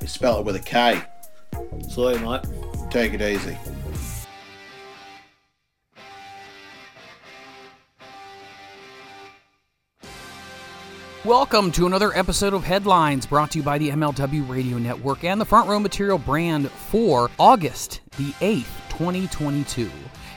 We spell it with a K. So, mate. Take it easy. Welcome to another episode of Headlines brought to you by the MLW Radio Network and the Front Row Material brand for August the 8th, 2022.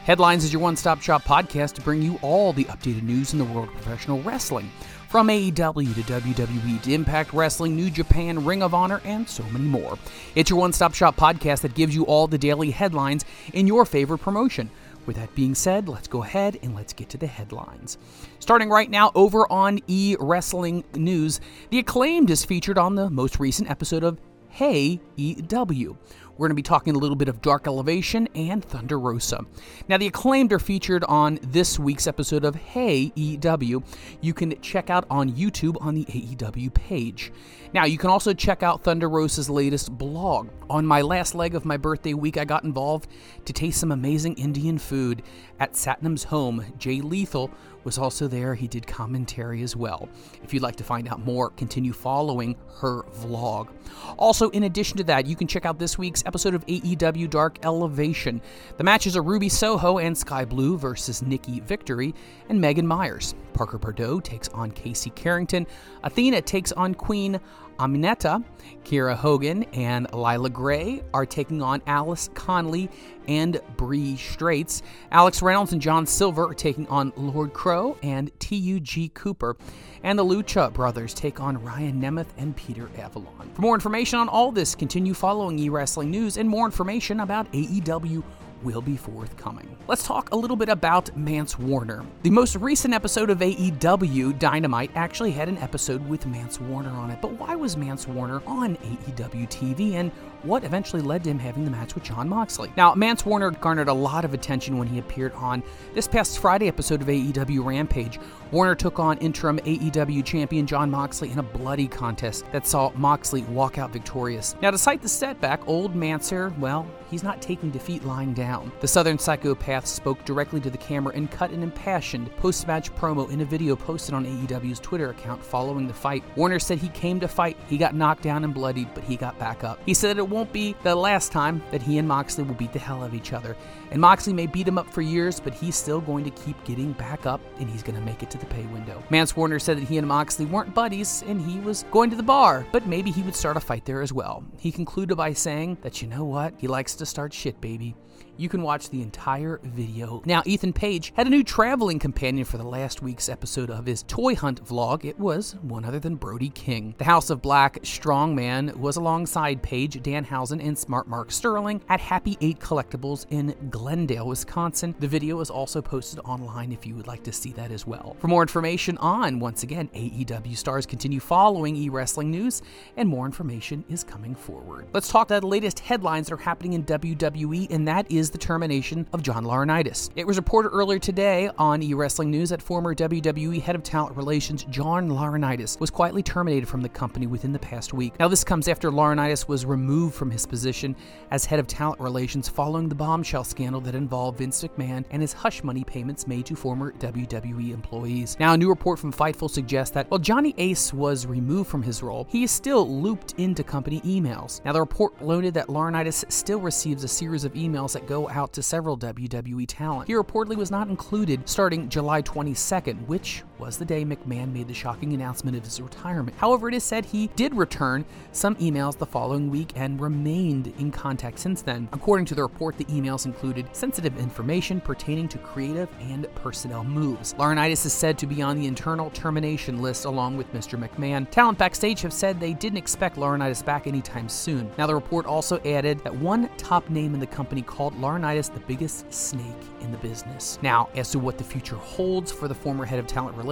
Headlines is your one stop shop podcast to bring you all the updated news in the world of professional wrestling. From AEW to WWE to Impact Wrestling, New Japan, Ring of Honor, and so many more. It's your one stop shop podcast that gives you all the daily headlines in your favorite promotion. With that being said, let's go ahead and let's get to the headlines. Starting right now over on E Wrestling News, The Acclaimed is featured on the most recent episode of Hey EW. We're going to be talking a little bit of Dark Elevation and Thunder Rosa. Now, the acclaimed are featured on this week's episode of Hey EW. You can check out on YouTube on the AEW page. Now, you can also check out Thunder Rosa's latest blog. On my last leg of my birthday week, I got involved to taste some amazing Indian food at Satnam's home. Jay Lethal was also there. He did commentary as well. If you'd like to find out more, continue following her vlog. Also, in addition to that, you can check out this week's episode of AEW Dark Elevation. The matches are Ruby Soho and Sky Blue versus Nikki Victory and Megan Myers. Parker Boudreaux takes on Casey Carrington. Athena takes on Queen Aminata. Kiera Hogan and Leila Grey are taking on Alice Conley and Bree Straits. Alex Reynolds and John Silver are taking on Lord Crow and T.U.G. Cooper. And the Lucha brothers take on Ryan Nemeth and Peter Avalon. For more information on all this, continue following E Wrestling News and more information about AEW will be forthcoming. Let's talk a little bit about Mance Warner. The most recent episode of AEW Dynamite actually had an episode with Mance Warner on it, but why was Mance Warner on AEW TV and what eventually led to him having the match with Jon Moxley? Now, Mance Warner garnered a lot of attention when he appeared on this past Friday episode of AEW Rampage. Warner took on interim AEW champion Jon Moxley in a bloody contest that saw Moxley walk out victorious. Now, despite the setback, old Manser, well, he's not taking defeat lying down. The Southern Psychopath spoke directly to the camera and cut an impassioned post match promo in a video posted on AEW's Twitter account following the fight. Warner said he came to fight, he got knocked down and bloodied, but he got back up. He said it won't be the last time that he and Moxley will beat the hell out of each other. And Moxley may beat him up for years, but he's still going to keep getting back up and he's going to make it to the pay window. Mance Warner said that he and Moxley weren't buddies and he was going to the bar, but maybe he would start a fight there as well. He concluded by saying that you know what? He likes to start shit, baby you can watch the entire video. Now, Ethan Page had a new traveling companion for the last week's episode of his toy hunt vlog. It was one other than Brody King. The House of Black strongman was alongside Page, Danhausen, and Smart Mark Sterling at Happy 8 Collectibles in Glendale, Wisconsin. The video is also posted online if you would like to see that as well. For more information on, once again, AEW stars continue following e wrestling news, and more information is coming forward. Let's talk about the latest headlines that are happening in WWE, and that is the termination of John Laurinaitis. It was reported earlier today on E Wrestling News that former WWE head of talent relations John Laurinaitis was quietly terminated from the company within the past week. Now, this comes after Laurinaitis was removed from his position as head of talent relations following the bombshell scandal that involved Vince McMahon and his hush money payments made to former WWE employees. Now, a new report from Fightful suggests that while Johnny Ace was removed from his role, he is still looped into company emails. Now, the report noted that Laurinaitis still receives a series of emails that go out to several WWE talent. He reportedly was not included starting July 22nd, which was the day McMahon made the shocking announcement of his retirement. However, it is said he did return some emails the following week and remained in contact since then. According to the report, the emails included sensitive information pertaining to creative and personnel moves. Laurinaitis is said to be on the internal termination list along with Mr. McMahon. Talent backstage have said they didn't expect Laurinaitis back anytime soon. Now, the report also added that one top name in the company called Laurinaitis the biggest snake in the business. Now, as to what the future holds for the former head of talent relations,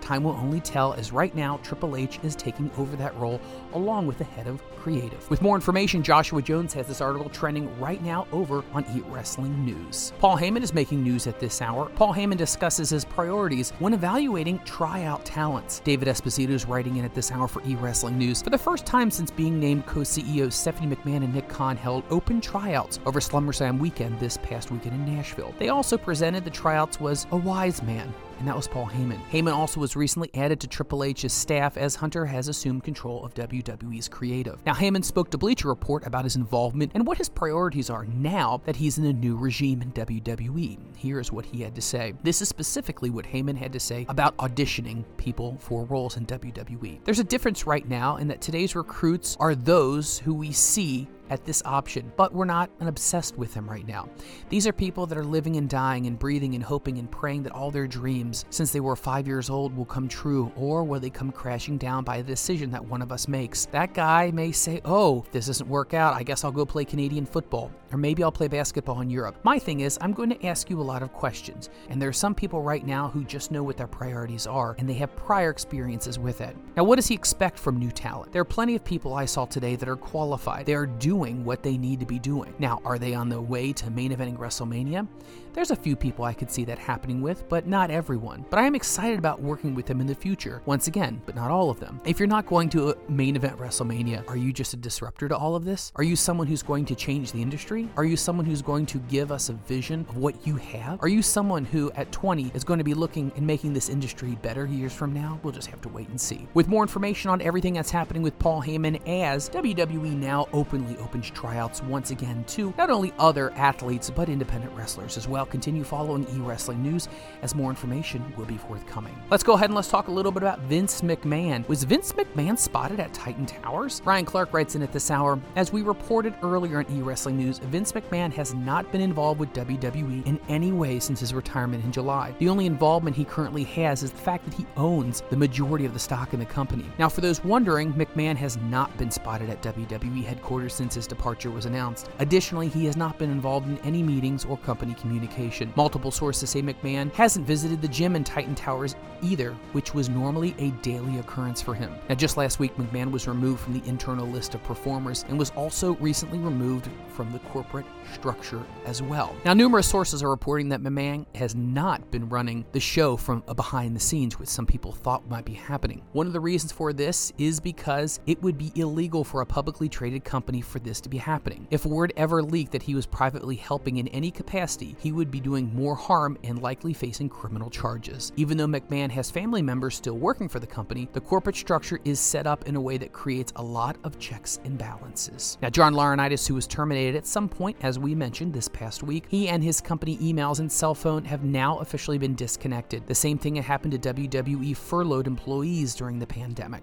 time will only tell as right now Triple H is taking over that role along with the head of creative. With more information, Joshua Jones has this article trending right now over on Eat Wrestling News. Paul Heyman is making news at this hour. Paul Heyman discusses his priorities when evaluating tryout talents. David Esposito is writing in at this hour for E Wrestling News. For the first time since being named co CEOs, Stephanie McMahon and Nick Khan held open tryouts over SummerSlam weekend this past weekend in Nashville. They also presented the tryouts was a wise man and that was Paul Heyman. Heyman also was recently added to Triple H's staff as Hunter has assumed control of WWE's creative. Now, Heyman spoke to Bleacher Report about his involvement and what his priorities are now that he's in a new regime in WWE. Here's what he had to say. This is specifically what Heyman had to say about auditioning people for roles in WWE. There's a difference right now in that today's recruits are those who we see at this option, but we're not obsessed with them right now. These are people that are living and dying and breathing and hoping and praying that all their dreams since they were five years old will come true, or will they come crashing down by a decision that one of us makes. That guy may say, Oh, this doesn't work out. I guess I'll go play Canadian football, or maybe I'll play basketball in Europe. My thing is, I'm going to ask you a lot of questions, and there are some people right now who just know what their priorities are, and they have prior experiences with it. Now, what does he expect from new talent? There are plenty of people I saw today that are qualified. They are doing what they need to be doing. Now, are they on the way to main eventing WrestleMania? There's a few people I could see that happening with, but not everyone. But I am excited about working with them in the future, once again, but not all of them. If you're not going to a main event WrestleMania, are you just a disruptor to all of this? Are you someone who's going to change the industry? Are you someone who's going to give us a vision of what you have? Are you someone who at 20 is going to be looking and making this industry better years from now? We'll just have to wait and see. With more information on everything that's happening with Paul Heyman as WWE now openly opens tryouts once again to not only other athletes but independent wrestlers as well well, continue following e wrestling news as more information will be forthcoming. Let's go ahead and let's talk a little bit about Vince McMahon. Was Vince McMahon spotted at Titan Towers? Ryan Clark writes in at this hour As we reported earlier in e wrestling news, Vince McMahon has not been involved with WWE in any way since his retirement in July. The only involvement he currently has is the fact that he owns the majority of the stock in the company. Now, for those wondering, McMahon has not been spotted at WWE headquarters since his departure was announced. Additionally, he has not been involved in any meetings or company communications Multiple sources say McMahon hasn't visited the gym in Titan Towers either, which was normally a daily occurrence for him. Now, just last week, McMahon was removed from the internal list of performers and was also recently removed from the corporate structure as well. Now, numerous sources are reporting that McMahon has not been running the show from behind the scenes, which some people thought might be happening. One of the reasons for this is because it would be illegal for a publicly traded company for this to be happening. If word ever leaked that he was privately helping in any capacity, he would be doing more harm and likely facing criminal charges. Even though McMahon has family members still working for the company, the corporate structure is set up in a way that creates a lot of checks and balances. Now, John Laurinaitis, who was terminated at some point, as we mentioned this past week, he and his company emails and cell phone have now officially been disconnected. The same thing happened to WWE furloughed employees during the pandemic.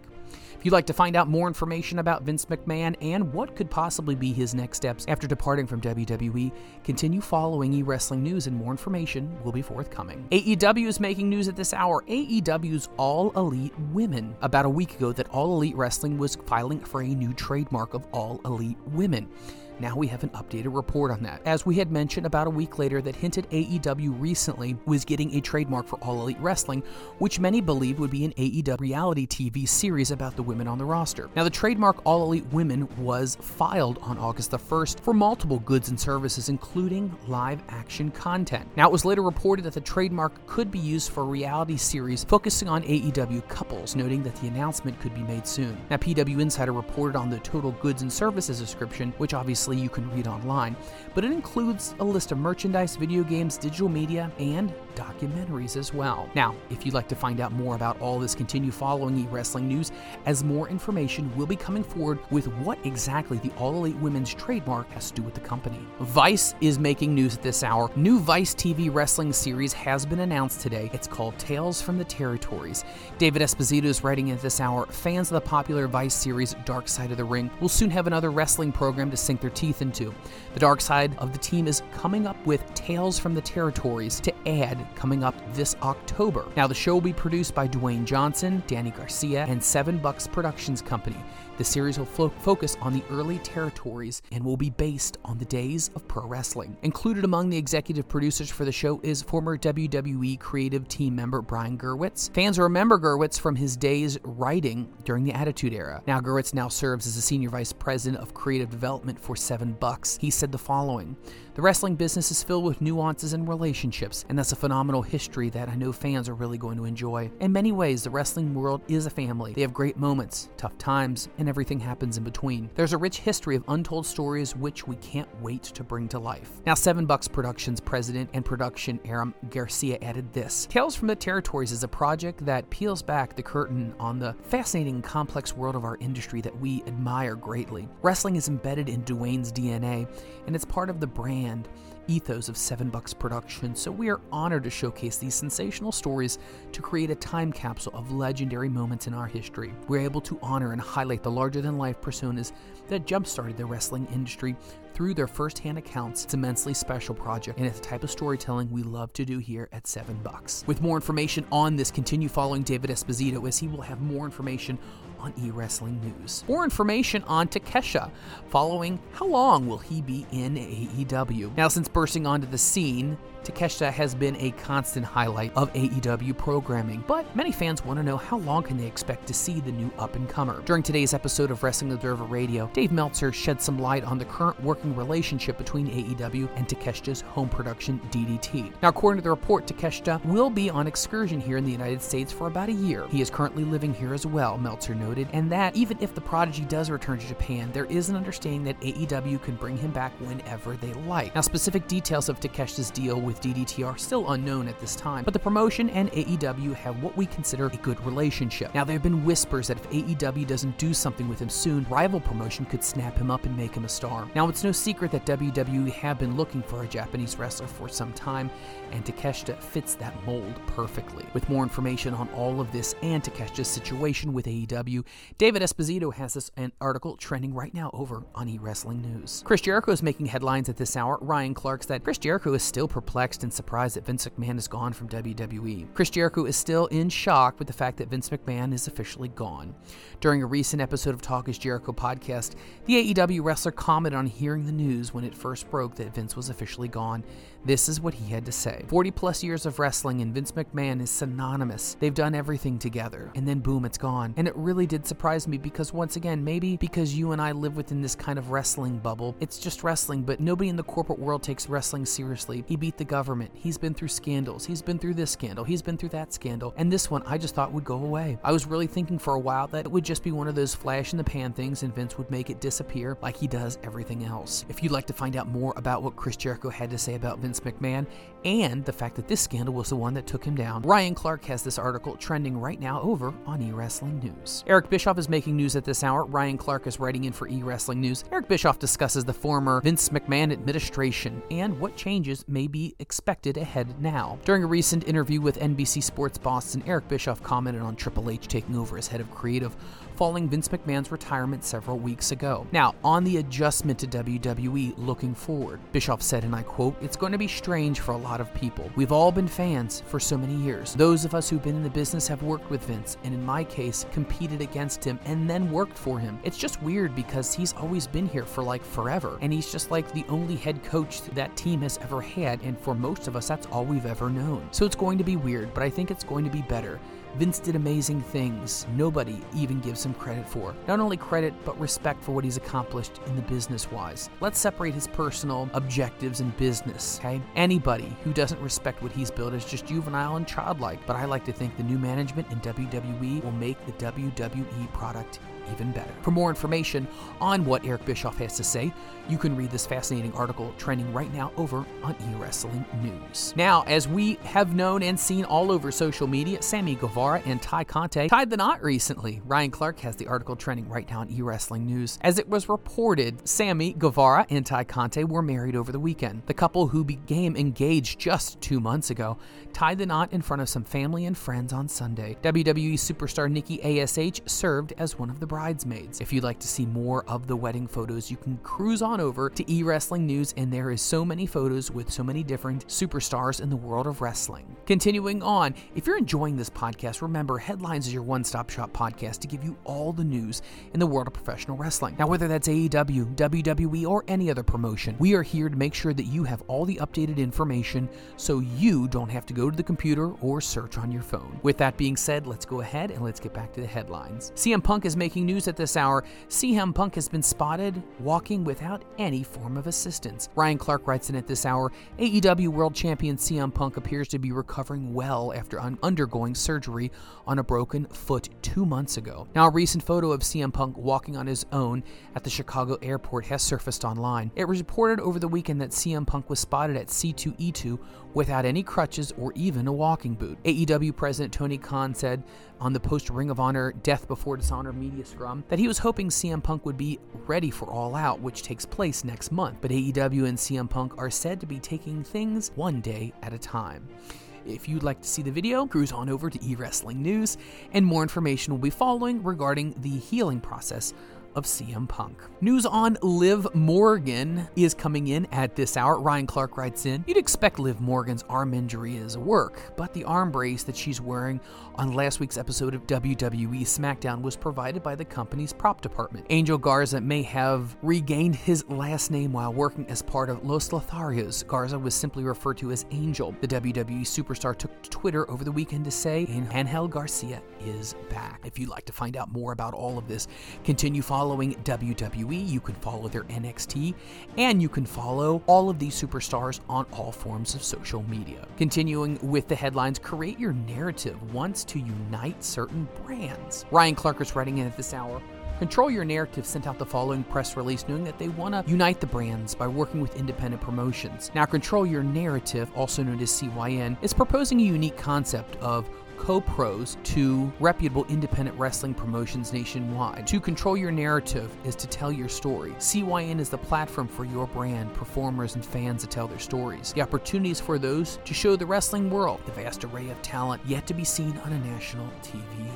If you'd like to find out more information about Vince McMahon and what could possibly be his next steps after departing from WWE, continue following eWrestling news and more information will be forthcoming. AEW is making news at this hour. AEW's All Elite Women. About a week ago, that All Elite Wrestling was filing for a new trademark of All Elite Women. Now we have an updated report on that. As we had mentioned about a week later, that hinted AEW recently was getting a trademark for All Elite Wrestling, which many believed would be an AEW reality TV series about the women on the roster. Now, the trademark All Elite Women was filed on August the 1st for multiple goods and services, including live action content. Now, it was later reported that the trademark could be used for a reality series focusing on AEW couples, noting that the announcement could be made soon. Now, PW Insider reported on the total goods and services description, which obviously you can read online, but it includes a list of merchandise, video games, digital media, and documentaries as well. Now, if you'd like to find out more about all this, continue following e wrestling news as more information will be coming forward with what exactly the All Elite Women's trademark has to do with the company. Vice is making news at this hour. New Vice TV wrestling series has been announced today. It's called Tales from the Territories. David Esposito is writing at this hour. Fans of the popular Vice series Dark Side of the Ring will soon have another wrestling program to sink their teeth into. The dark side of the team is coming up with Tales from the Territories to add coming up this October. Now, the show will be produced by Dwayne Johnson, Dany Garcia, and Seven Bucks Productions Company. The series will fo- focus on the early territories and will be based on the days of pro wrestling. Included among the executive producers for the show is former WWE creative team member Brian Gewirtz. Fans remember Gewirtz from his days writing during the Attitude Era. Now, Gewirtz now serves as a senior vice president of creative development for Seven Bucks. He said the following The wrestling business is filled with nuances and relationships, and that's a phenomenal history that I know fans are really going to enjoy. In many ways, the wrestling world is a family. They have great moments, tough times, and everything happens in between. There's a rich history of untold stories which we can't wait to bring to life. Now, Seven Bucks Productions president and production Hiram Garcia added this Tales from the Territories is a project that peels back the curtain on the fascinating complex world of our industry that we admire greatly. Wrestling is embedded in Dwayne's DNA, and it's part of the brand ethos of Seven Bucks Productions, so we are honored to showcase these sensational stories to create a time capsule of legendary moments in our history. We're able to honor and highlight the larger than life personas that jump started the wrestling industry through their first-hand accounts. It's immensely special project, and it's the type of storytelling we love to do here at Seven Bucks. With more information on this, continue following David Esposito as he will have more information on e-wrestling news. More information on Takeshita following how long will he be in AEW? Now, since bursting onto the scene, Takeshita has been a constant highlight of AEW programming, but many fans want to know how long can they expect to see the new up-and-comer. During today's episode of Wrestling Observer Radio, Dave Meltzer shed some light on the current working relationship between AEW and Takeshita's home production DDT. Now, according to the report, Takeshita will be on excursion here in the United States for about a year. He is currently living here as well, Meltzer noted, and that even if the Prodigy does return to Japan, there is an understanding that AEW can bring him back whenever they like. Now, specific details of Takeshita's deal with DDT are still unknown at this time, but the promotion and AEW have what we consider a good relationship. Now, there have been whispers that if AEW doesn't do something with him soon, rival promotion could snap him up and make him a star. Now, it's no secret that WWE have been looking for a Japanese wrestler for some time, and Takeshita fits that mold perfectly. With more information on all of this and Takeshita's situation with AEW, David Esposito has this an article trending right now over on eWrestling News. Chris Jericho is making headlines at this hour. Ryan Clark's that Chris Jericho is still perplexed and surprised that Vince McMahon is gone from WWE. Chris Jericho is still in shock with the fact that Vince McMahon is officially gone. During a recent episode of Talk is Jericho podcast, the AEW wrestler commented on hearing the news when it first broke that Vince was officially gone. This is what he had to say 40 plus years of wrestling, and Vince McMahon is synonymous. They've done everything together, and then boom, it's gone. And it really did surprise me because, once again, maybe because you and I live within this kind of wrestling bubble, it's just wrestling, but nobody in the corporate world takes wrestling seriously. He beat the government. He's been through scandals. He's been through this scandal. He's been through that scandal. And this one I just thought would go away. I was really thinking for a while that it would just be one of those flash in the pan things and Vince would make it disappear like he does everything else. If you'd like to find out more about what Chris Jericho had to say about Vince McMahon and the fact that this scandal was the one that took him down, Ryan Clark has this article trending right now over on eWrestling News. Eric Bischoff is making news at this hour. Ryan Clark is writing in for eWrestling News. Eric Bischoff discusses the former Vince McMahon administration and what changes may be expected ahead now. During a recent interview with NBC Sports Boston, Eric Bischoff commented on Triple H taking over as head of creative following Vince McMahon's retirement several weeks ago. Now, on the adjustment to WWE looking forward, Bischoff said, and I quote, It's going to be strange for a lot of people. We've all been fans for so many years. Those of us who've been in the business have worked with Vince, and in my case, competed against him and then worked for him. It's just weird because he's always been here for like forever, and he's just like the only head coach that team has ever had, and for most of us, that's all we've ever known. So it's going to be weird, but I think it's going to be better. Vince did amazing things nobody even gives him credit for. Not only credit, but respect for what he's accomplished in the business wise. Let's separate his personal objectives and business, okay? Anybody who doesn't respect what he's built is just juvenile and childlike, but I like to think the new management in WWE will make the WWE product even better. For more information on what Eric Bischoff has to say, you can read this fascinating article trending right now over on eWrestling News. Now, as we have known and seen all over social media, Sammy Guevara and Tay Conti tied the knot recently. Ryan Clark has the article trending right now on eWrestling News. As it was reported, Sammy Guevara and Tay Conti were married over the weekend. The couple who became engaged just two months ago tied the knot in front of some family and friends on Sunday. WWE superstar Nikki ASH served as one of the bridesmaids. If you'd like to see more of the wedding photos, you can cruise on over to eWrestling News, and there is so many photos with so many different superstars in the world of wrestling. Continuing on, if you're enjoying this podcast, remember Headlines is your one stop shop podcast to give you all the news in the world of professional wrestling. Now, whether that's AEW, WWE, or any other promotion, we are here to make sure that you have all the updated information so you don't have to go to the computer or search on your phone. With that being said, let's go ahead and let's get back to the headlines. CM Punk is making news at this hour. CM Punk has been spotted walking without any form of assistance. Ryan Clark writes in at this hour AEW World Champion CM Punk appears to be recovering well after un- undergoing surgery on a broken foot two months ago. Now, a recent photo of CM Punk walking on his own at the Chicago airport has surfaced online. It was reported over the weekend that CM Punk was spotted at C2E2 without any crutches or even a walking boot. AEW President Tony Khan said on the post Ring of Honor Death Before Dishonor media scrum that he was hoping CM Punk would be ready for All Out, which takes place next month. But AEW and CM Punk are said to be taking things one day at a time. If you'd like to see the video, cruise on over to eWrestling News, and more information will be following regarding the healing process of CM Punk. News on Liv Morgan is coming in at this hour. Ryan Clark writes in You'd expect Liv Morgan's arm injury is a work, but the arm brace that she's wearing on last week's episode of WWE SmackDown was provided by the company's prop department. Angel Garza may have regained his last name while working as part of Los Lotharios. Garza was simply referred to as Angel. The WWE superstar took to Twitter over the weekend to say Angel Garcia is back. If you'd like to find out more about all of this, continue following WWE. You can follow their NXT, and you can follow all of these superstars on all forms of social media. Continuing with the headlines, create your narrative wants to unite certain brands. Ryan Clark is writing in at this hour. Control Your Narrative sent out the following press release knowing that they want to unite the brands by working with independent promotions. Now, Control Your Narrative, also known as CYN, is proposing a unique concept of co-pros to reputable independent wrestling promotions nationwide. To control your narrative is to tell your story. CYN is the platform for your brand, performers, and fans to tell their stories. The opportunities for those to show the wrestling world the vast array of talent yet to be seen on a national TV.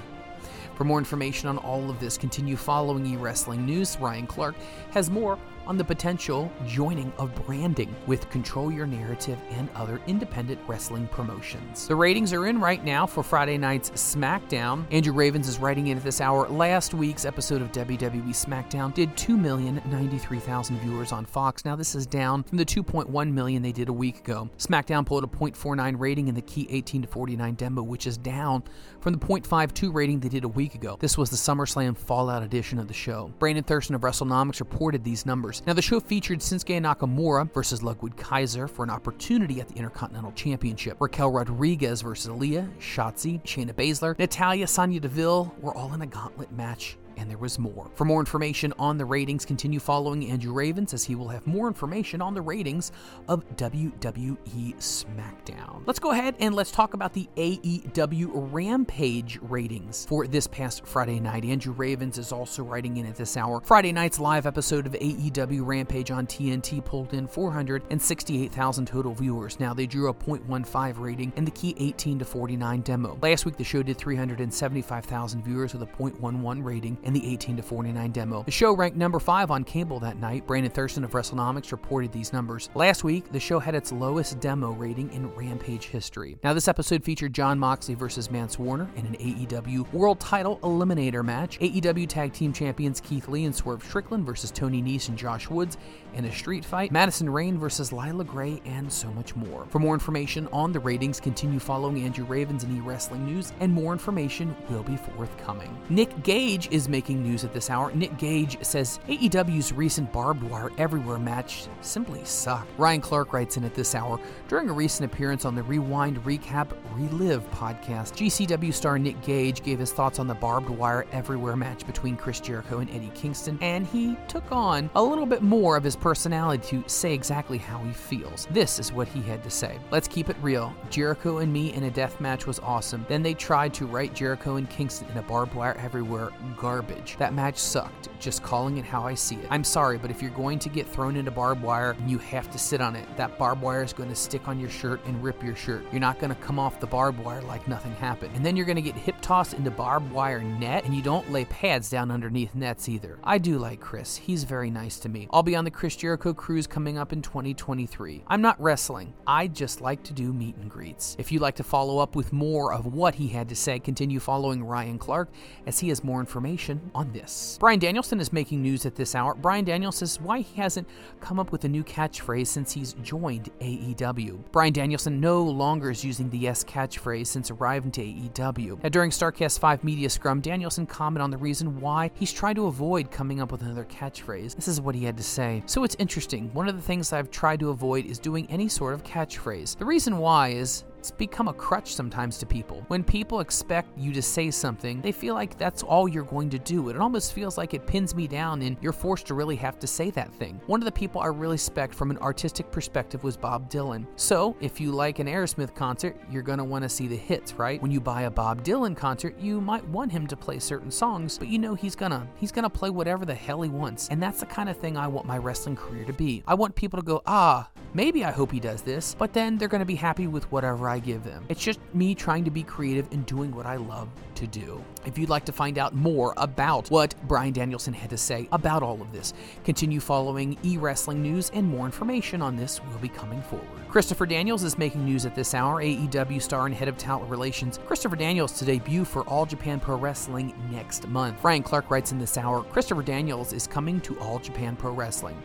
For more information on all of this, continue following eWrestling News. Ryan Clark has more on the potential joining of branding with Control Your Narrative and other independent wrestling promotions. The ratings are in right now for Friday night's SmackDown. Andrew Ravens is writing in at this hour. Last week's episode of WWE SmackDown did 2,093,000 viewers on Fox. Now this is down from the 2.1 million they did a week ago. SmackDown pulled a 0.49 rating in the key 18 to 49 demo, which is down from the 0.52 rating they did a week ago. This was the SummerSlam Fallout edition of the show. Brandon Thurston of WrestleNomics reported these numbers. Viewers. Now, the show featured Shinsuke Nakamura versus Ludwig Kaiser for an opportunity at the Intercontinental Championship. Raquel Rodriguez versus Aliyah, Shotzi, Shayna Baszler, Natalya, Sonya Deville were all in a gauntlet match and there was more. For more information on the ratings, continue following Andrew Ravens as he will have more information on the ratings of WWE SmackDown. Let's go ahead and let's talk about the AEW Rampage ratings for this past Friday night. Andrew Ravens is also writing in at this hour. Friday night's live episode of AEW Rampage on TNT pulled in 468,000 total viewers. Now they drew a 0.15 rating in the key 18 to 49 demo. Last week the show did 375,000 viewers with a 0.11 rating in the 18 to 49 demo. The show ranked number 5 on cable that night. Brandon Thurston of WrestleNomics reported these numbers. Last week, the show had its lowest demo rating in Rampage history. Now, this episode featured Jon Moxley versus Mance Warner in an AEW World Title Eliminator match. AEW Tag Team Champions Keith Lee and Swerve Strickland versus Tony Nese and Josh Woods in a street fight. Madison Rayne versus Leila Grey, and so much more. For more information on the ratings, continue following Andrew Ravens and E Wrestling News, and more information will be forthcoming. Nick Gage is making news at this hour. Nick Gage says AEW's recent barbed wire everywhere match simply sucked. Ryan Clark writes in at this hour during a recent appearance on the Rewind Recap Relive podcast. GCW star Nick Gage gave his thoughts on the barbed wire everywhere match between Chris Jericho and Eddie Kingston, and he took on a little bit more of his personality to say exactly how he feels. This is what he had to say. Let's keep it real. Jericho and me in a death match was awesome. Then they tried to write Jericho and Kingston in a barbed wire everywhere garbage. That match sucked. Just calling it how I see it. I'm sorry, but if you're going to get thrown into barbed wire, you have to sit on it. That barbed wire is going to stick on your shirt and rip your shirt. You're not going to come off the barbed wire like nothing happened. And then you're going to get hip tossed into barbed wire net, and you don't lay pads down underneath nets either. I do like Chris. He's very nice to me. I'll be on the Chris Jericho cruise coming up in 2023. I'm not wrestling. I just like to do meet and greets. If you'd like to follow up with more of what he had to say, continue following Ryan Clark as he has more information on this. Bryan Danielson is making news at this hour. Bryan Danielson says why he hasn't come up with a new catchphrase since he's joined AEW. Bryan Danielson no longer is using the yes catchphrase since arriving to AEW. Now, during Starrcast 5 Media Scrum, Danielson commented on the reason why he's trying to avoid coming up with another catchphrase. This is what he had to say. So it's interesting. One of the things I've tried to avoid is doing any sort of catchphrase. The reason why is it's become a crutch sometimes to people. When people expect you to say something, they feel like that's all you're going to do. It almost feels like it pins me down and you're forced to really have to say that thing. One of the people I really respect from an artistic perspective was Bob Dylan. So, if you like an Aerosmith concert, you're going to want to see the hits, right? When you buy a Bob Dylan concert, you might want him to play certain songs, but you know he's going to he's going to play whatever the hell he wants. And that's the kind of thing I want my wrestling career to be. I want people to go, "Ah, maybe I hope he does this," but then they're going to be happy with whatever I give them. It's just me trying to be creative and doing what I love to do. If you'd like to find out more about what Bryan Danielson had to say about all of this, continue following e wrestling news, and more information on this will be coming forward. Christopher Daniels is making news at this hour. AEW star and head of talent relations. Christopher Daniels to debut for All Japan Pro Wrestling next month. Brian Clark writes in this hour Christopher Daniels is coming to All Japan Pro Wrestling.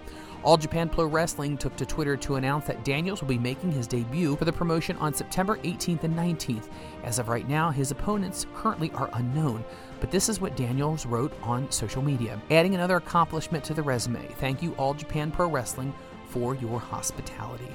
All Japan Pro Wrestling took to Twitter to announce that Daniels will be making his debut for the promotion on September 18th and 19th. As of right now, his opponents currently are unknown, but this is what Daniels wrote on social media, adding another accomplishment to the resume. Thank you, All Japan Pro Wrestling, for your hospitality.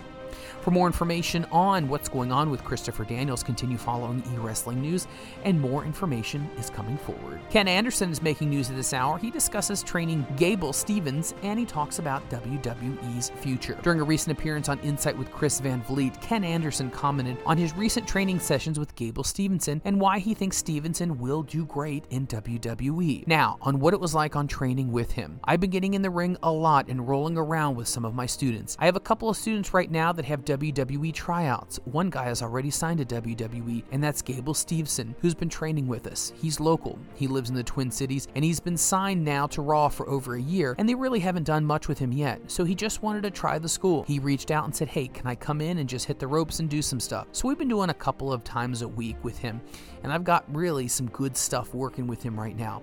For more information on what's going on with Christopher Daniels, continue following e wrestling news, and more information is coming forward. Ken Anderson is making news at this hour. He discusses training Gable Steveson and he talks about WWE's future. During a recent appearance on Insight with Chris Van Vliet, Ken Anderson commented on his recent training sessions with Gable Steveson and why he thinks Steveson will do great in WWE. Now, on what it was like on training with him. I've been getting in the ring a lot and rolling around with some of my students. I have a couple of students right now that have WWE tryouts. One guy has already signed to WWE, and that's Gable Steveson, who's been training with us. He's local, he lives in the Twin Cities, and he's been signed now to Raw for over a year, and they really haven't done much with him yet. So he just wanted to try the school. He reached out and said, Hey, can I come in and just hit the ropes and do some stuff? So we've been doing a couple of times a week with him, and I've got really some good stuff working with him right now.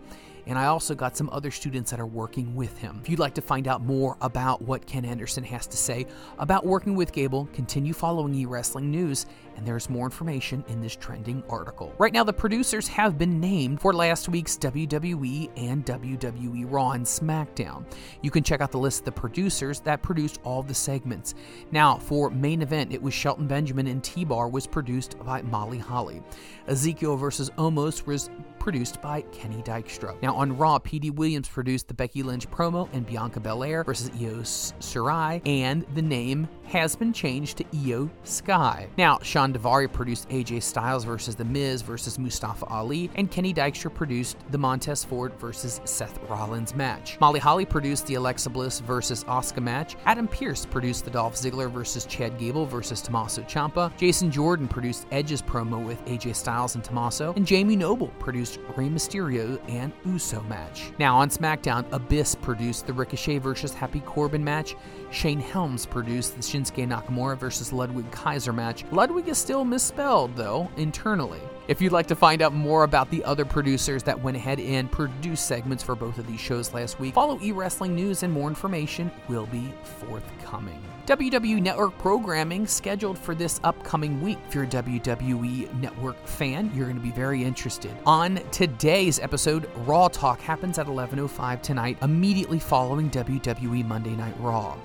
And I also got some other students that are working with him. If you'd like to find out more about what Ken Anderson has to say about working with Gable, continue following e wrestling news, and there's more information in this trending article. Right now, the producers have been named for last week's WWE and WWE Raw and SmackDown. You can check out the list of the producers that produced all the segments. Now, for main event, it was Shelton Benjamin and T Bar was produced by Molly Holly. Ezekiel versus Omos was produced by Kenny Dykstra. Now on Raw, Petey Williams produced the Becky Lynch promo and Bianca Belair versus Io Shirai, and the name has been changed to Io Sky. Now, Shawn Daivari produced AJ Styles versus The Miz versus Mustafa Ali, and Kenny Dykstra produced the Montez Ford versus Seth Rollins match. Molly Holly produced the Alexa Bliss versus Asuka match. Adam Pearce produced the Dolph Ziggler versus Chad Gable versus Tommaso Ciampa. Jason Jordan produced Edge's promo with AJ Styles and Tommaso, and Jamie Noble produced Rey Mysterio and Uso match. Now on SmackDown, Abyss produced the Ricochet versus Happy Corbin match. Shane Helms produced the Shinsuke Nakamura versus Ludwig Kaiser match. Ludwig is still misspelled, though, internally. If you'd like to find out more about the other producers that went ahead and produced segments for both of these shows last week, follow eWrestling News and more information will be forthcoming. WWE Network programming scheduled for this upcoming week. If you're a WWE Network fan, you're going to be very interested. On today's episode, Raw Talk happens at 11:05 tonight, immediately following WWE Monday Night Raw.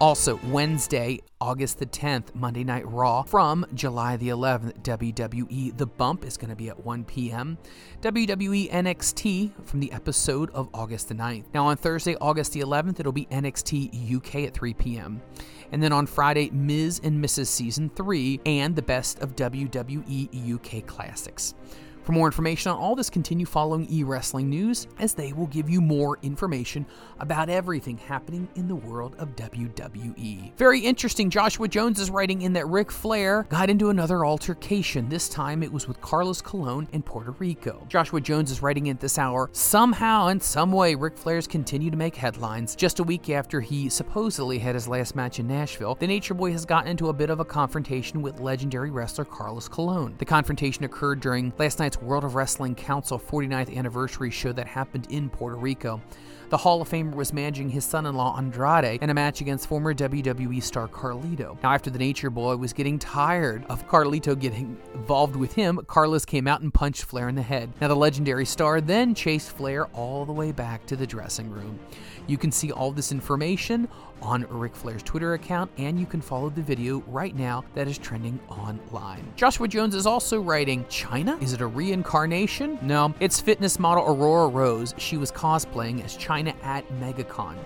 Also, Wednesday, August the 10th, Monday Night Raw from July the 11th, WWE The Bump is going to be at 1 p.m. WWE NXT from the episode of August the 9th. Now, on Thursday, August the 11th, it'll be NXT UK at 3 p.m. And then on Friday, Miz and Mrs. Season 3 and the best of WWE UK Classics. For more information on all this, continue following e wrestling news as they will give you more information about everything happening in the world of WWE. Very interesting. Joshua Jones is writing in that Ric Flair got into another altercation. This time it was with Carlos Colon in Puerto Rico. Joshua Jones is writing at this hour. Somehow, in some way, Ric Flair's continue to make headlines. Just a week after he supposedly had his last match in Nashville, the Nature Boy has gotten into a bit of a confrontation with legendary wrestler Carlos Colon. The confrontation occurred during last night's World of Wrestling Council 49th anniversary show that happened in Puerto Rico. The Hall of Famer was managing his son in law Andrade in a match against former WWE star Carlito. Now, after the Nature Boy was getting tired of Carlito getting involved with him, Carlos came out and punched Flair in the head. Now, the legendary star then chased Flair all the way back to the dressing room. You can see all this information on Ric Flair's Twitter account, and you can follow the video right now that is trending online. Joshua Jones is also writing Chyna? Is it a reincarnation? No, it's fitness model Aurora Rose. She was cosplaying as Chyna at MegaCon.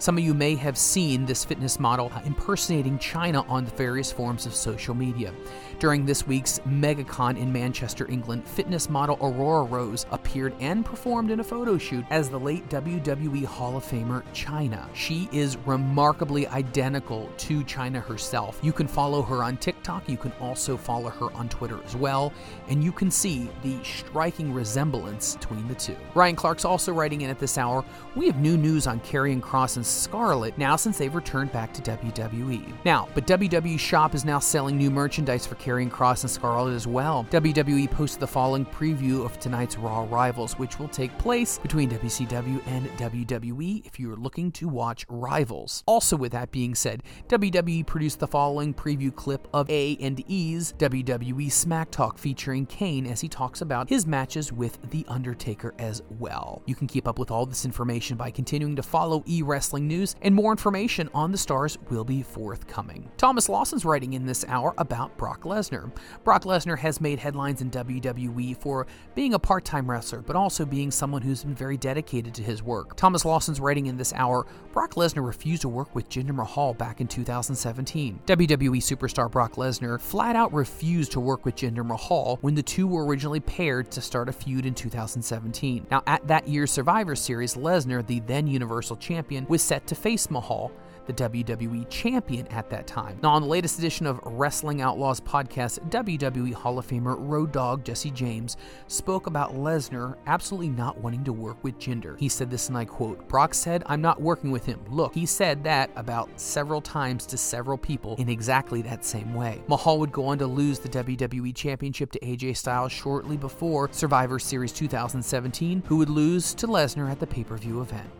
Some of you may have seen this fitness model impersonating Chyna on the various forms of social media. During this week's MegaCon in Manchester, England, fitness model Aurora Rose appeared and performed in a photo shoot as the late WWE Hall of Famer Chyna. She is remarkably identical to Chyna herself. You can follow her on TikTok, you can also follow her on Twitter as well, and you can see the striking resemblance between the two. Ryan Clark's also writing in at this hour. We have new news on Karrion Kross and Scarlett now since they've returned back to WWE. Now, but WWE Shop is now selling new merchandise for Karrion Kross and Scarlett as well. WWE posted the following preview of tonight's Raw Rivals, which will take place between WCW and WWE if you are looking to watch Rivals. Also, with that being said, WWE produced the following preview clip of A and E's WWE Smack Talk featuring Kane as he talks about his matches with The Undertaker as well. You can keep up with all this information by continuing to follow E Wrestling News, and more information on the stars will be forthcoming. Thomas Lawson's writing in this hour about Brock Lesnar. Lesnar. Brock Lesnar has made headlines in WWE for being a part time wrestler, but also being someone who's been very dedicated to his work. Thomas Lawson's writing in this hour Brock Lesnar refused to work with Jinder Mahal back in 2017. WWE superstar Brock Lesnar flat out refused to work with Jinder Mahal when the two were originally paired to start a feud in 2017. Now, at that year's Survivor Series, Lesnar, the then Universal Champion, was set to face Mahal. the WWE champion at that time. Now, on the latest edition of Wrestling Outlaws podcast, WWE Hall of Famer Road Dog Jesse James spoke about Lesnar absolutely not wanting to work with Jinder. He said this, and I quote Brock said, I'm not working with him. Look, he said that about several times to several people in exactly that same way. Mahal would go on to lose the WWE Championship to AJ Styles shortly before Survivor Series 2017, who would lose to Lesnar at the pay per view event.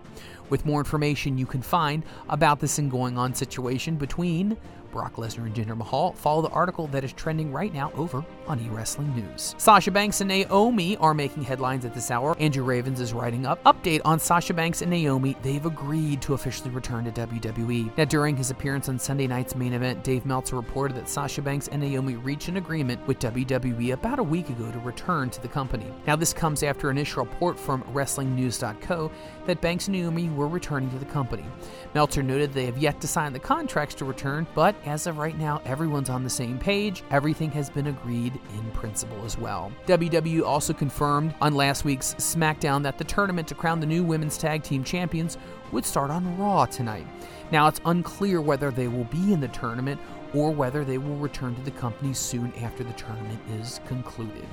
With more information you can find about this and going on situation between Brock Lesnar and Jinder Mahal, follow the article that is trending right now over on eWrestling News. Sasha Banks and Naomi are making headlines at this hour. Andrew Ravens is writing up. Update on Sasha Banks and Naomi. They've agreed to officially return to WWE. Now, during his appearance on Sunday night's main event, Dave Meltzer reported that Sasha Banks and Naomi reached an agreement with WWE about a week ago to return to the company. Now, this comes after an initial report from WrestlingNews.co that Banks and Naomi were returning to the company. Meltzer noted they have yet to sign the contracts to return, but as of right now, everyone's on the same page. Everything has been agreed in principle as well. WWE also confirmed on last week's SmackDown that the tournament to crown the new women's tag team champions would start on Raw tonight. Now, it's unclear whether they will be in the tournament or whether they will return to the company soon after the tournament is concluded.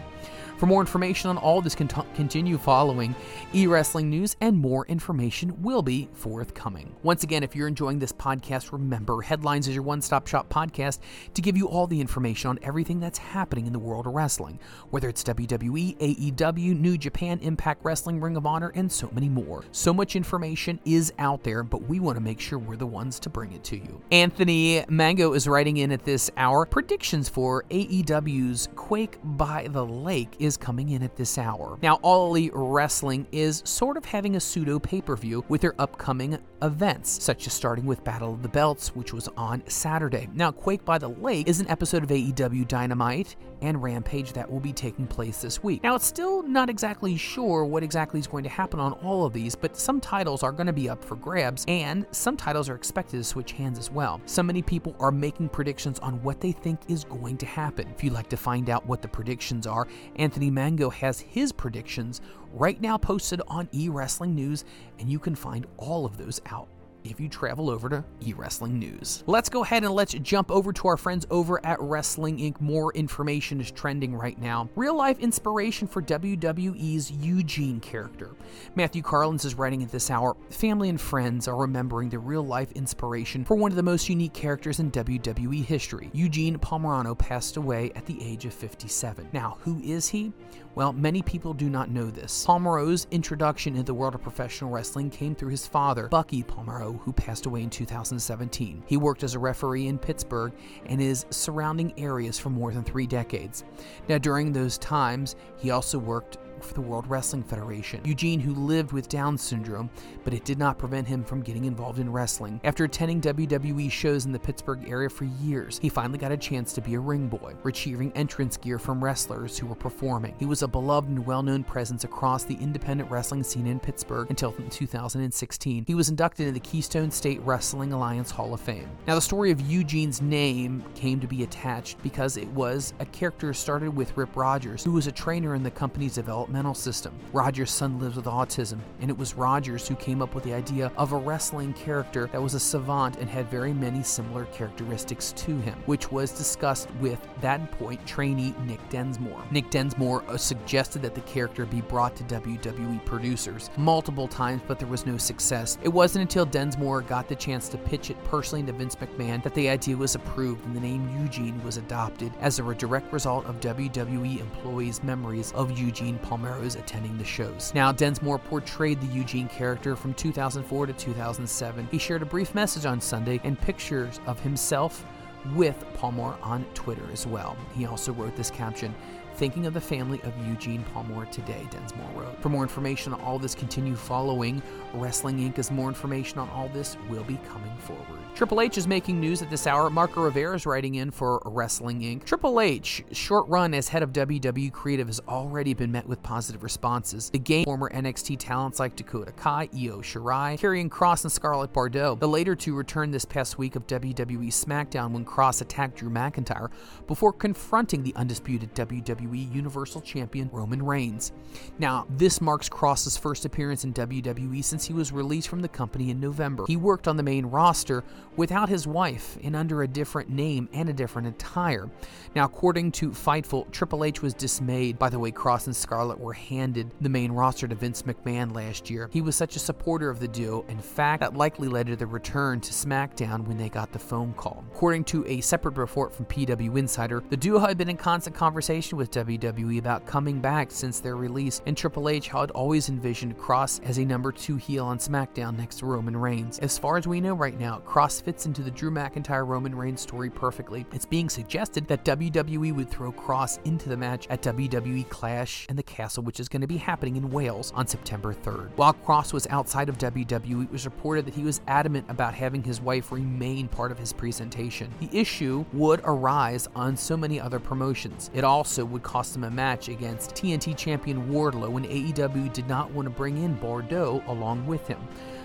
For more information on all this, continue following eWrestling News, and more information will be forthcoming. Once again, if you're enjoying this podcast, remember Headlines is your one stop shop podcast to give you all the information on everything that's happening in the world of wrestling, whether it's WWE, AEW, New Japan, Impact Wrestling, Ring of Honor, and so many more. So much information is out there, but we want to make sure we're the ones to bring it to you. Anthony Mango is writing in at this hour predictions for AEW's Quake by the Lake is coming in at this hour. Now, All Elite Wrestling is sort of having a pseudo pay per view with their upcoming events, such as starting with Battle of the Belts, which was on Saturday. Now, Quake by the Lake is an episode of AEW Dynamite and Rampage that will be taking place this week. Now, it's still not exactly sure what exactly is going to happen on all of these, but some titles are going to be up for grabs, and some titles are expected to switch hands as well. So many people are making predictions on what they think is going to happen. If you'd like to find out what the predictions are, Anthony Mango has his predictions right now posted on eWrestling News, and you can find all of those out if you travel over to eWrestling News. Let's go ahead and let's jump over to our friends over at Wrestling Inc. More information is trending right now. Real life inspiration for WWE's Eugene character. Matthew Carlins is writing at this hour Family and friends are remembering the real life inspiration for one of the most unique characters in WWE history. Eugene Palmerano passed away at the age of 57. Now, who is he? Well, many people do not know this. Palmero's introduction into the world of professional wrestling came through his father, Bucky Palmero, who passed away in 2017. He worked as a referee in Pittsburgh and his surrounding areas for more than three decades. Now, during those times, he also worked for the World Wrestling Federation. Eugene, who lived with Down syndrome, but it did not prevent him from getting involved in wrestling. After attending WWE shows in the Pittsburgh area for years, he finally got a chance to be a ring boy, retrieving entrance gear from wrestlers who were performing. He was a beloved and well known presence across the independent wrestling scene in Pittsburgh until 2016. He was inducted into the Keystone State Wrestling Alliance Hall of Fame. Now, the story of Eugene's name came to be attached because it was a character started with Rip Rogers, who was a trainer in the company's development developmental system. Roger's son lives with autism, and it was Rogers who came up with the idea of a wrestling character that was a savant and had very many similar characteristics to him, which was discussed with that point trainee Nick Dinsmore. Nick Dinsmore uh, suggested that the character be brought to WWE producers multiple times, but there was no success. It wasn't until Dinsmore got the chance to pitch it personally to Vince McMahon that the idea was approved and the name Eugene was adopted as a direct result of WWE employees' memories of Eugene Palmer Attending the shows. Now, Dinsmore portrayed the Eugene character from 2004 to 2007. He shared a brief message on Sunday and pictures of himself with Palmer on Twitter as well. He also wrote this caption Thinking of the family of Eugene Palmer today, Dinsmore wrote. For more information on all this, continue following Wrestling Inc. as more information on all this will be coming forward. Triple H is making news at this hour. Marco Rivera is writing in for Wrestling Inc. Triple H, short run as head of WWE Creative, has already been met with positive responses. The game former NXT talents like Dakota Kai, Io Shirai, Karrion Kross, and Scarlett Bordeaux. The later two returned this past week of WWE SmackDown when Kross attacked Drew McIntyre before confronting the undisputed WWE WWE Universal Champion Roman Reigns. Now, this marks Kross's first appearance in WWE since he was released from the company in November. He worked on the main roster without his wife and under a different name and a different attire. Now, according to Fightful, Triple H was dismayed by the way Kross and Scarlett were handed the main roster to Vince McMahon last year. He was such a supporter of the duo, in fact, that likely led to the return to SmackDown when they got the phone call. According to a separate report from PW Insider, the duo had been in constant conversation with WWE about coming back since their release, and Triple H had always envisioned Kross as a number two heel on SmackDown next to Roman Reigns. As far as we know right now, Kross fits into the Drew McIntyre Roman Reigns story perfectly. It's being suggested that WWE would throw Kross into the match at WWE Clash in the Castle, which is going to be happening in Wales on September 3rd. While Kross was outside of WWE, it was reported that he was adamant about having his wife remain part of his presentation. The issue would arise on so many other promotions. It also would cost him a match against TNT champion Wardlow, when AEW did not want to bring in Bordeaux along with him.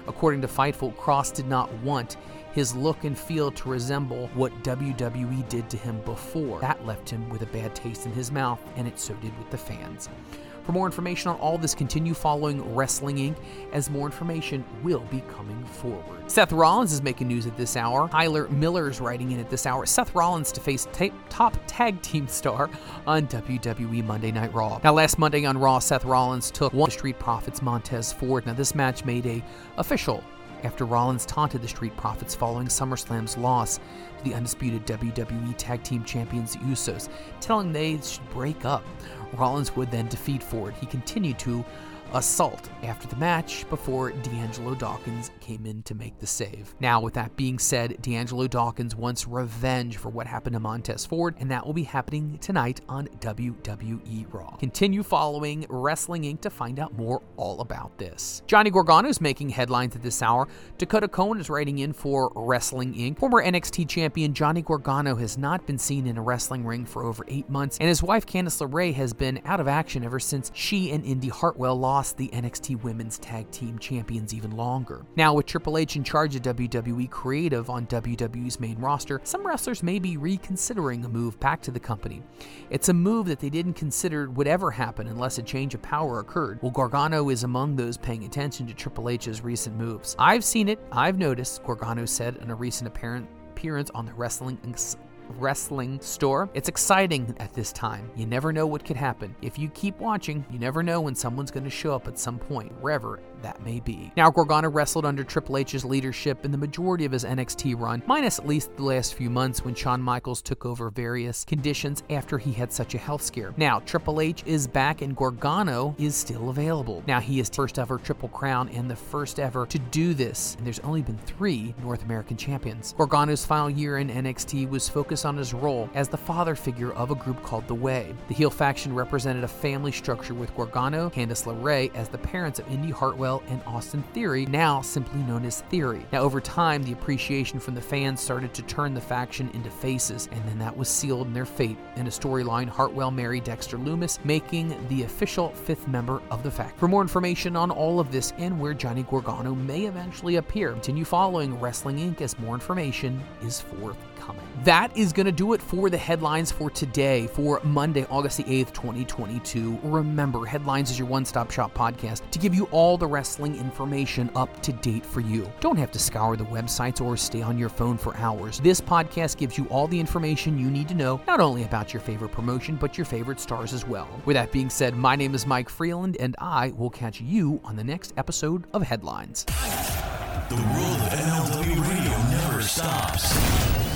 According to Fightful, Kross did not want his look and feel to resemble what WWE did to him before. That left him with a bad taste in his mouth, and it so did with the fans. For more information on all this, continue following Wrestling Inc., as more information will be coming forward. Seth Rollins is making news at this hour. Tyler Miller is writing in at this hour. Seth Rollins to face ta- top tag team star on WWE Monday Night Raw. Now, last Monday on Raw, Seth Rollins took one Street Profits Montez Ford. Now, this match made a official after Rollins taunted the Street Profits following SummerSlam's loss to the undisputed WWE Tag Team Champions Usos, telling they should break up. Rollins would then defeat Ford. He continued to assault after the match before D'Angelo Dawkins came in to make the save. Now, with that being said, D'Angelo Dawkins wants revenge for what happened to Montez Ford, and that will be happening tonight on WWE Raw. Continue following Wrestling Inc. to find out more all about this. Johnny Gargano is making headlines at this hour. Dakota Cohen is writing in for Wrestling Inc. Former NXT champion Johnny Gargano has not been seen in a wrestling ring for over eight months, and his wife Candice LeRae has been out of action ever since she and Indi Hartwell lost the NXT Women's Tag Team Champions even longer. Now, with Triple H in charge of WWE Creative on WWE's main roster, some wrestlers may be reconsidering a move back to the company. It's a move that they didn't consider would ever happen unless a change of power occurred. Well, Gargano is among those paying attention to Triple H's recent moves. I've seen it, I've noticed, Gargano said in a recent appearance on the Wrestling wrestling store. It's exciting at this time. You never know what could happen. If you keep watching, you never know when someone's going to show up at some point, wherever that may be. Now, Gargano wrestled under Triple H's leadership in the majority of his NXT run, minus at least the last few months when Shawn Michaels took over various conditions after he had such a health scare. Now, Triple H is back and Gargano is still available. Now, he is first ever Triple Crown and the first ever to do this, and there's only been three North American champions. Gargano's final year in NXT was focused on his role as the father figure of a group called The Way. The heel faction represented a family structure with Gargano, Candice LeRae as the parents of Indi Hartwell and Austin Theory, now simply known as Theory. Now, over time, the appreciation from the fans started to turn the faction into faces, and then that was sealed in their fate in a storyline Hartwell married Dexter Lumis, making the official fifth member of the faction. For more information on all of this and where Johnny Gargano may eventually appear, continue following Wrestling Inc. as more information is forthcoming coming. That is going to do it for the headlines for today, for Monday, August the 8th, 2022. Remember, Headlines is your one stop shop podcast to give you all the wrestling information up to date for you. Don't have to scour the websites or stay on your phone for hours. This podcast gives you all the information you need to know, not only about your favorite promotion, but your favorite stars as well. With that being said, my name is Mike Freeland, and I will catch you on the next episode of Headlines. The world of MLW radio never stops.